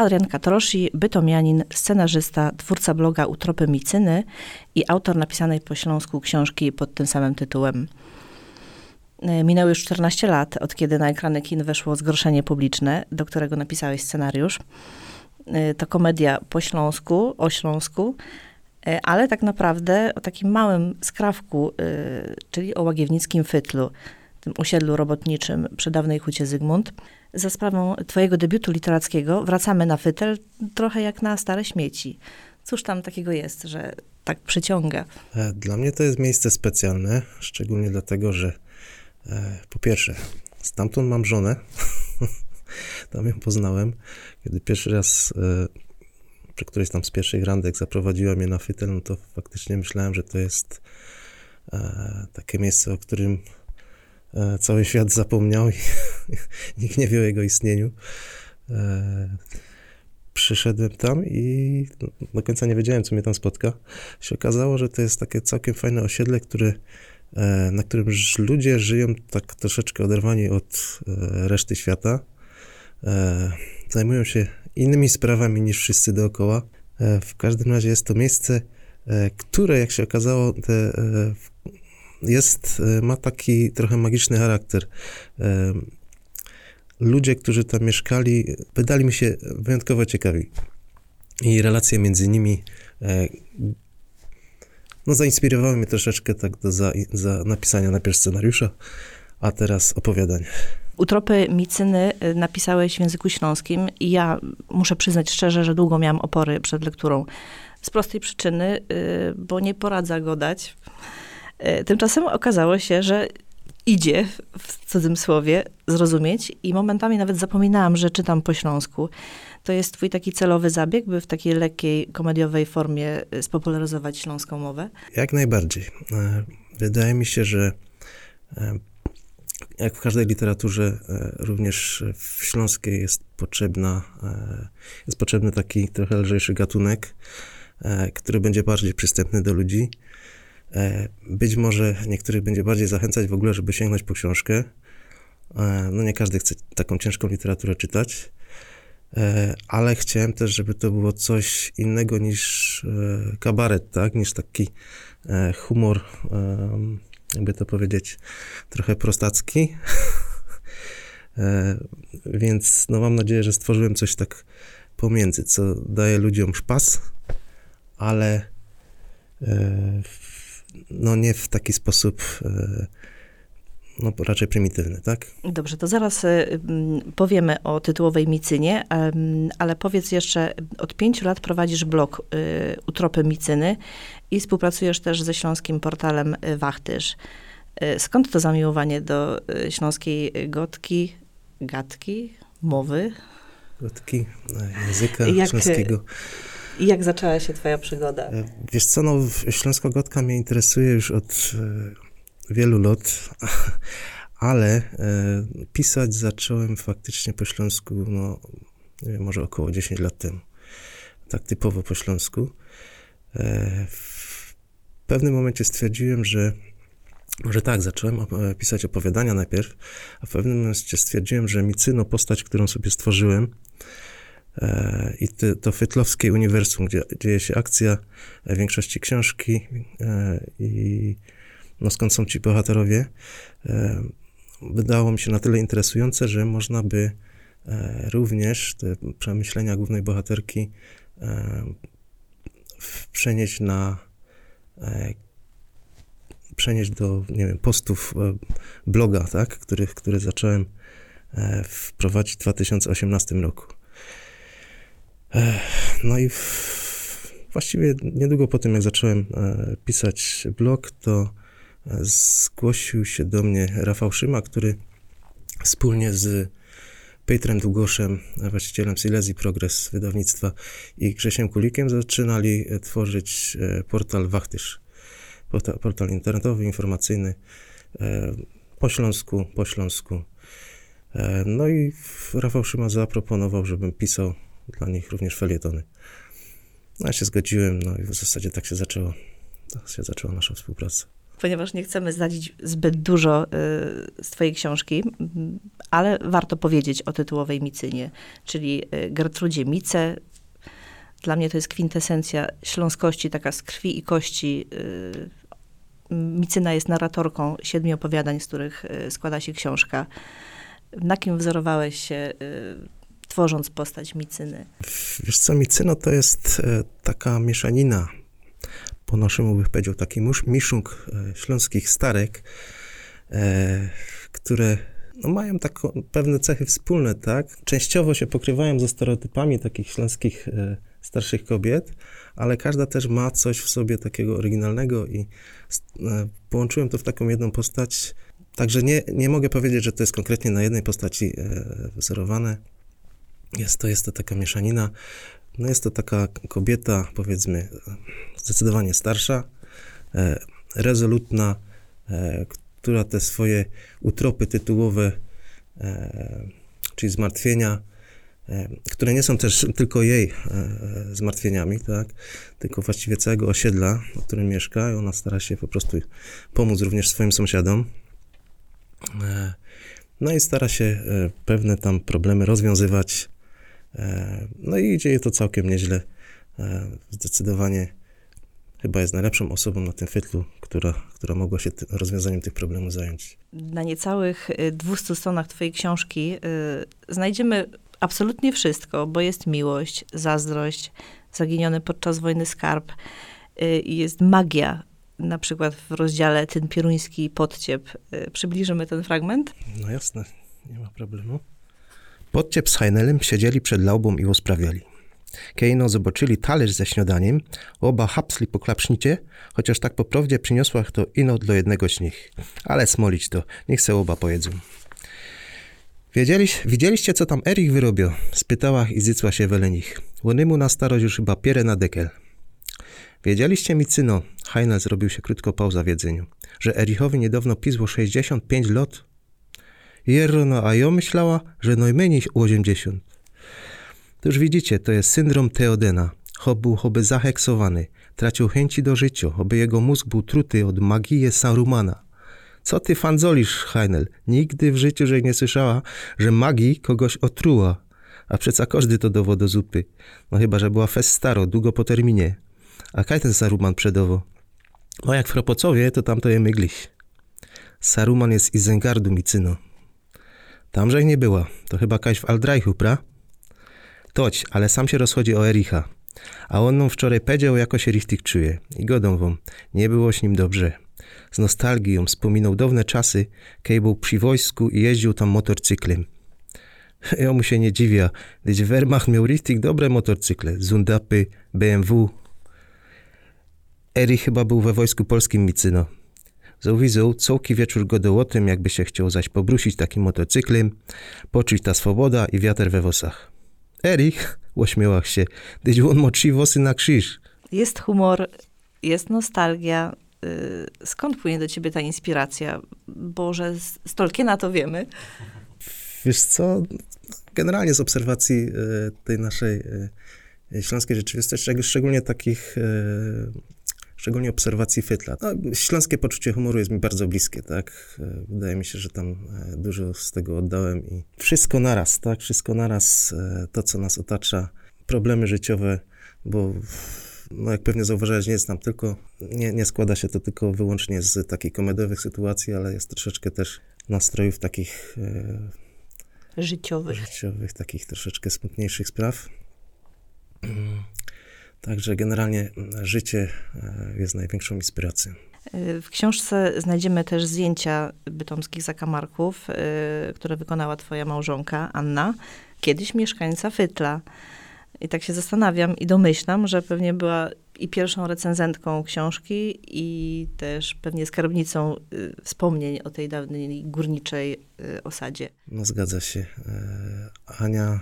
Adrian Katroshi, bytomianin, scenarzysta, twórca bloga Utropy Micyny i autor napisanej po śląsku książki pod tym samym tytułem. E, minęło już 14 lat, od kiedy na ekrany kin weszło Zgorszenie Publiczne, do którego napisałeś scenariusz. E, to komedia po śląsku, o śląsku, e, ale tak naprawdę o takim małym skrawku, czyli o łagiewnickim fytlu, tym osiedlu robotniczym przy dawnej hucie Zygmunt. Za sprawą twojego debiutu literackiego wracamy na fytel trochę jak na stare śmieci. Cóż tam takiego jest, że tak przyciąga? Dla mnie to jest miejsce specjalne, szczególnie dlatego, że E, po pierwsze, stamtąd mam żonę. tam ją poznałem. Kiedy pierwszy raz e, przy którejś tam z pierwszych randek zaprowadziła mnie na fytel, no to faktycznie myślałem, że to jest e, takie miejsce, o którym cały świat zapomniał i nikt nie wie o jego istnieniu. Przyszedłem tam i do końca nie wiedziałem, co mnie tam spotka. Się okazało, że to jest takie całkiem fajne osiedle, które E, na którym ludzie żyją tak troszeczkę oderwani od e, reszty świata. E, zajmują się innymi sprawami niż wszyscy dookoła. W każdym razie jest to miejsce, które, jak się okazało, te, jest, ma taki trochę magiczny charakter. Ludzie, którzy tam mieszkali, wydali mi się wyjątkowo ciekawi. I relacje między nimi no zainspirowały mnie troszeczkę tak do za, za napisania najpierw scenariusza, a teraz opowiadań. Utropy Micyny y, napisałeś w języku śląskim i ja muszę przyznać szczerze, że długo miałam opory przed lekturą. Z prostej przyczyny, y, bo nie poradza go dać. Y, tymczasem okazało się, że idzie w cudzym słowie zrozumieć i momentami nawet zapominałam, że czytam po śląsku. To jest twój taki celowy zabieg, by w takiej lekkiej, komediowej formie y, spopularyzować śląską mowę? Jak najbardziej. E, wydaje mi się, że e, jak w każdej literaturze, e, również w śląskiej jest potrzebna, jest potrzebny taki trochę lżejszy gatunek, który będzie bardziej przystępny do ludzi. Być może niektórych będzie bardziej zachęcać w ogóle, żeby sięgnąć po książkę. No nie każdy chce taką ciężką literaturę czytać. E, ale chciałem też, żeby to było coś innego niż e, kabaret, tak? Niż taki e, humor, jakby to powiedzieć, trochę prostacki. Więc no mam nadzieję, że stworzyłem coś tak pomiędzy, co daje ludziom szpas, ale no nie w taki sposób no, raczej prymitywny, tak? Dobrze, to zaraz y, powiemy o tytułowej Micynie, ale powiedz jeszcze, od pięciu lat prowadzisz blog y, Utropy Micyny i współpracujesz też ze śląskim portalem Wachtyż. Skąd to zamiłowanie do śląskiej gotki, gadki, mowy? Gotki, języka jak, śląskiego. I jak zaczęła się twoja przygoda? E, wiesz co, no, śląska gotka mnie interesuje już od wielu lat, ale e, pisać zacząłem faktycznie po śląsku, no, nie wiem, może około 10 lat temu. Tak typowo po śląsku. E, w pewnym momencie stwierdziłem, że może tak, zacząłem pisać opowiadania najpierw, a w pewnym momencie stwierdziłem, że Micyno, postać, którą sobie stworzyłem, e, i to, to Fytlowskie Uniwersum, gdzie dzieje się akcja większości książki i no skąd są ci bohaterowie, e, wydało mi się na tyle interesujące, że można by e, również te przemyślenia głównej bohaterki e, przenieść na przenieść do, nie wiem, postów bloga, tak, których, które zacząłem wprowadzić w 2018 roku. No i właściwie niedługo po tym, jak zacząłem pisać blog, to zgłosił się do mnie Rafał Szyma, który wspólnie z Pietrem Długoszem, właścicielem Silesii Progress wydawnictwa i Grzesiem Kulikiem zaczynali tworzyć e, portal Wachtysz. Portal, portal internetowy, informacyjny e, po śląsku, po śląsku. E, no i Rafał Szyma zaproponował, żebym pisał dla nich również felietony. No ja się zgodziłem, no i w zasadzie tak się zaczęło, tak się zaczęła nasza współpraca. ponieważ nie chcemy zdradzić zbyt dużo z twojej książki, ale warto powiedzieć o tytułowej Micynie, czyli Gertrudzie Mice. Dla mnie to jest kwintesencja śląskości, taka z krwi i kości. Micyna jest narratorką siedmiu opowiadań, z których składa się książka. Na kim wzorowałeś się tworząc postać Micyny? Wiesz co, Micyno to jest e, taka mieszanina, po naszemu bych powiedział, taki miszunk e, śląskich starek, e, które no, mają tak, pewne cechy wspólne, tak? Częściowo się pokrywają ze stereotypami takich śląskich starszych kobiet, ale każda też ma coś w sobie takiego oryginalnego i połączyłem to w taką jedną postać. Także nie, nie mogę powiedzieć, że to jest konkretnie na jednej postaci wzorowane. Jest to, jest to taka mieszanina. No jest to taka kobieta, powiedzmy, zdecydowanie starsza, e, rezolutna, e, która te swoje utropy tytułowe, e, czyli zmartwienia, które nie są też tylko jej zmartwieniami, tak, tylko właściwie całego osiedla, w którym mieszka i ona stara się po prostu pomóc również swoim sąsiadom. No i stara się pewne tam problemy rozwiązywać, no i dzieje to całkiem nieźle. E, zdecydowanie chyba jest najlepszą osobą na tym fytlu, która, która mogła się ty, rozwiązaniem tych problemów zająć. Na niecałych 200 y, stronach twojej książki y, znajdziemy absolutnie wszystko, bo jest miłość, zazdrość, zaginiony podczas wojny skarb, y, jest magia, na przykład w rozdziale Ten Pieruński Podciep. Y, przybliżymy ten fragment? No jasne, nie ma problemu. Podciep z Heinelem siedzieli przed laubą i rozprawiali. Kejno zobaczyli talerz ze śniadaniem, oba hapsli po klapsznicie, chociaż tak poprawdzie przyniosła to ino dla jednego z nich. Ale smolić to, niech se oba pojedzą. Wiedzieliś, widzieliście, co tam Erich wyrobił? Spytała i zycła się welenich. Łonymu na starość już chyba pierę na dekel. Wiedzieliście mi, cyno, Heinel zrobił się krótko pauza w jedzeniu, że Erichowi niedawno pisło 65 lot? Jerno, a ja myślała, że najmniej 80. To już widzicie, to jest syndrom Teodena. Chob był choby zaheksowany, tracił chęci do życia, choby jego mózg był truty od magii Sarumana. Co ty fanzolisz, Heinel? Nigdy w życiu, że nie słyszała, że magii kogoś otruła. A przeca każdy to dowód do zupy. No chyba, że była fest staro, długo po terminie. A kaj ten Saruman przedowo? No jak w Ropocowie, to tam to je mygliś. Saruman jest Izengardu, micyno. Tamże nie była. To chyba kaś w Aldreichu, pra? Toć, ale sam się rozchodzi o Ericha. A on nam wczoraj powiedział, jako się richtig czuje. I godą wam, nie było z nim dobrze. Z nostalgią wspominał dawne czasy, kiedy był przy wojsku i jeździł tam motorcyklem. Ja mu się nie dziwia, gdyż Wehrmacht miał richtig dobre motorcykle, Zundapy, BMW. Erich chyba był we wojsku polskim Micyno. Zauwizył całki wieczór tym, jakby się chciał zaś pobrusić takim motocyklem, poczuć ta swoboda i wiatr we włosach. Erich, uśmiałach się, gdyż on moczy włosy na krzyż. Jest humor, jest nostalgia. Y, skąd płynie do ciebie ta inspiracja? Boże, z Tolkiena to wiemy. Wiesz co, generalnie z obserwacji y, tej naszej y, śląskiej rzeczywistości, szczególnie takich szczególnie obserwacji Fytla. No, śląskie poczucie humoru jest mi bardzo bliskie, tak? E, wydaje mi się, że tam e, dużo z tego oddałem i wszystko naraz, tak? Wszystko naraz, e, to co nas otacza, problemy życiowe, bo no jak pewnie zauważyłeś, nie jest nam tylko, nie, nie składa się to tylko wyłącznie z takich komediowych sytuacji, ale jest troszeczkę też nastrojów takich życiowych. życiowych, takich troszeczkę smutniejszych spraw. Także generalnie mm, życie e, jest największą inspiracją. W książce znajdziemy też zdjęcia bytomskich zakamarków, e, które wykonała twoja małżonka Anna, kiedyś mieszkańca Fytla. I tak się zastanawiam i domyślam, że pewnie była i pierwszą recenzentką książki, i też pewnie skarbnicą e, wspomnień o tej dawnej górniczej osadzie. No zgadza się. Ania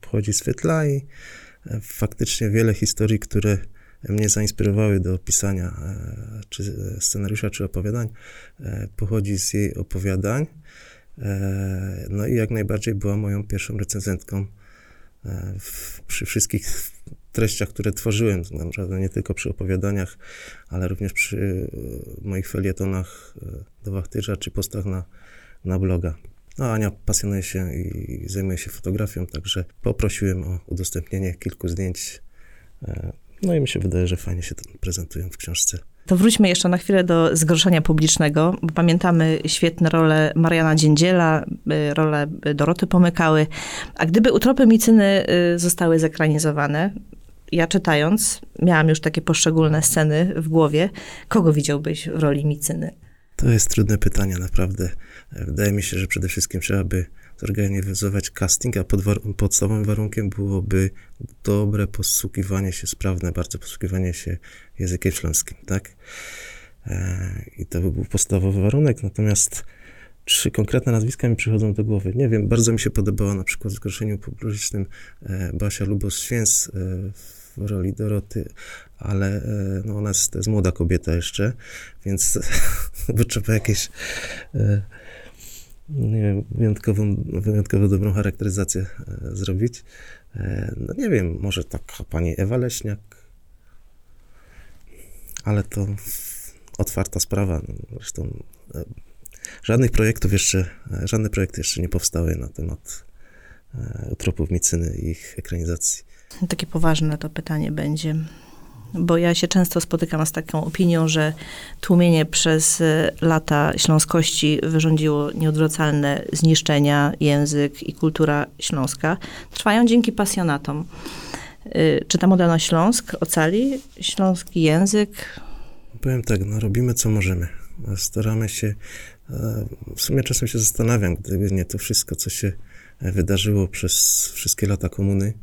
pochodzi z Fytla i faktycznie wiele historii, które mnie zainspirowały do pisania e, czy scenariusza, czy opowiadań, e, pochodzi z jej opowiadań. E, no i jak najbardziej była moją pierwszą recenzentką przy wszystkich treściach, które tworzyłem, naprawdę nie tylko przy opowiadaniach, ale również przy moich felietonach do Wachtyża, czy postach na, na bloga. No, Ania pasjonuje się i zajmuje się fotografią, także poprosiłem o udostępnienie kilku zdjęć. No i mi się wydaje, że fajnie się prezentują w książce. To wróćmy jeszcze na chwilę do zgorszenia publicznego, bo pamiętamy świetne role Mariana Dziędziela, y, role Doroty Pomykały. A gdyby Utropy Micyny y, zostały zekranizowane, ja czytając, miałam już takie poszczególne sceny w głowie. Kogo widziałbyś w roli Micyny? To jest trudne pytanie, naprawdę. Wydaje mi się, że przede wszystkim trzeba by zorganizować casting, a podstawowym warunkiem byłoby dobre posługiwanie się, sprawne bardzo posługiwanie się językiem śląskim, tak? E, I to by był podstawowy warunek, natomiast trzy konkretne nazwiska mi przychodzą do głowy. Nie wiem, bardzo mi się podobała na przykład w zgłoszeniu publicznym e, Basia Lubos-Święc e, w roli Doroty, ale no ona jest, to jest młoda kobieta jeszcze, więc by trzeba jakieś wyjątkową, wyjątkowo dobrą charakteryzację e, zrobić. E, no nie wiem, może taka pani Ewa Leśniak, ale to otwarta sprawa. No, zresztą e, żadnych projektów jeszcze, żadne projekty jeszcze nie powstały na temat utropów Micyny i ich ekranizacji. Takie poważne to pytanie będzie bo ja się często spotykam z taką opinią, że tłumienie przez lata śląskości wyrządziło nieodwracalne zniszczenia język i kultura śląska. Trwają dzięki pasjonatom. E, czy ta moda Śląsk ocali śląski język? Powiem tak, no robimy co możemy. Staramy się, e, w sumie czasem się zastanawiam, gdyby nie to wszystko, co się wydarzyło przez wszystkie lata komuny,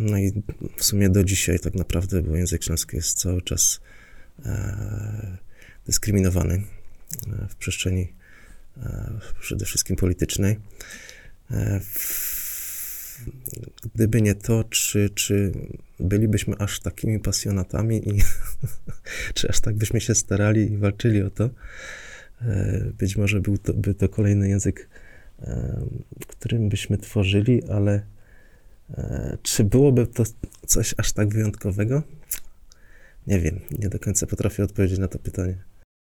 no i w sumie do dzisiaj tak naprawdę, bo język śląski jest cały czas e, dyskryminowany e, w przestrzeni przede wszystkim politycznej. Gdyby nie to, czy, czy bylibyśmy aż takimi pasjonatami i czy aż tak byśmy się starali i walczyli o to, być może był to, by to kolejny język, w którym byśmy tworzyli, ale E, czy byłoby to coś aż tak wyjątkowego? Nie wiem, nie do końca potrafię odpowiedzieć na to pytanie.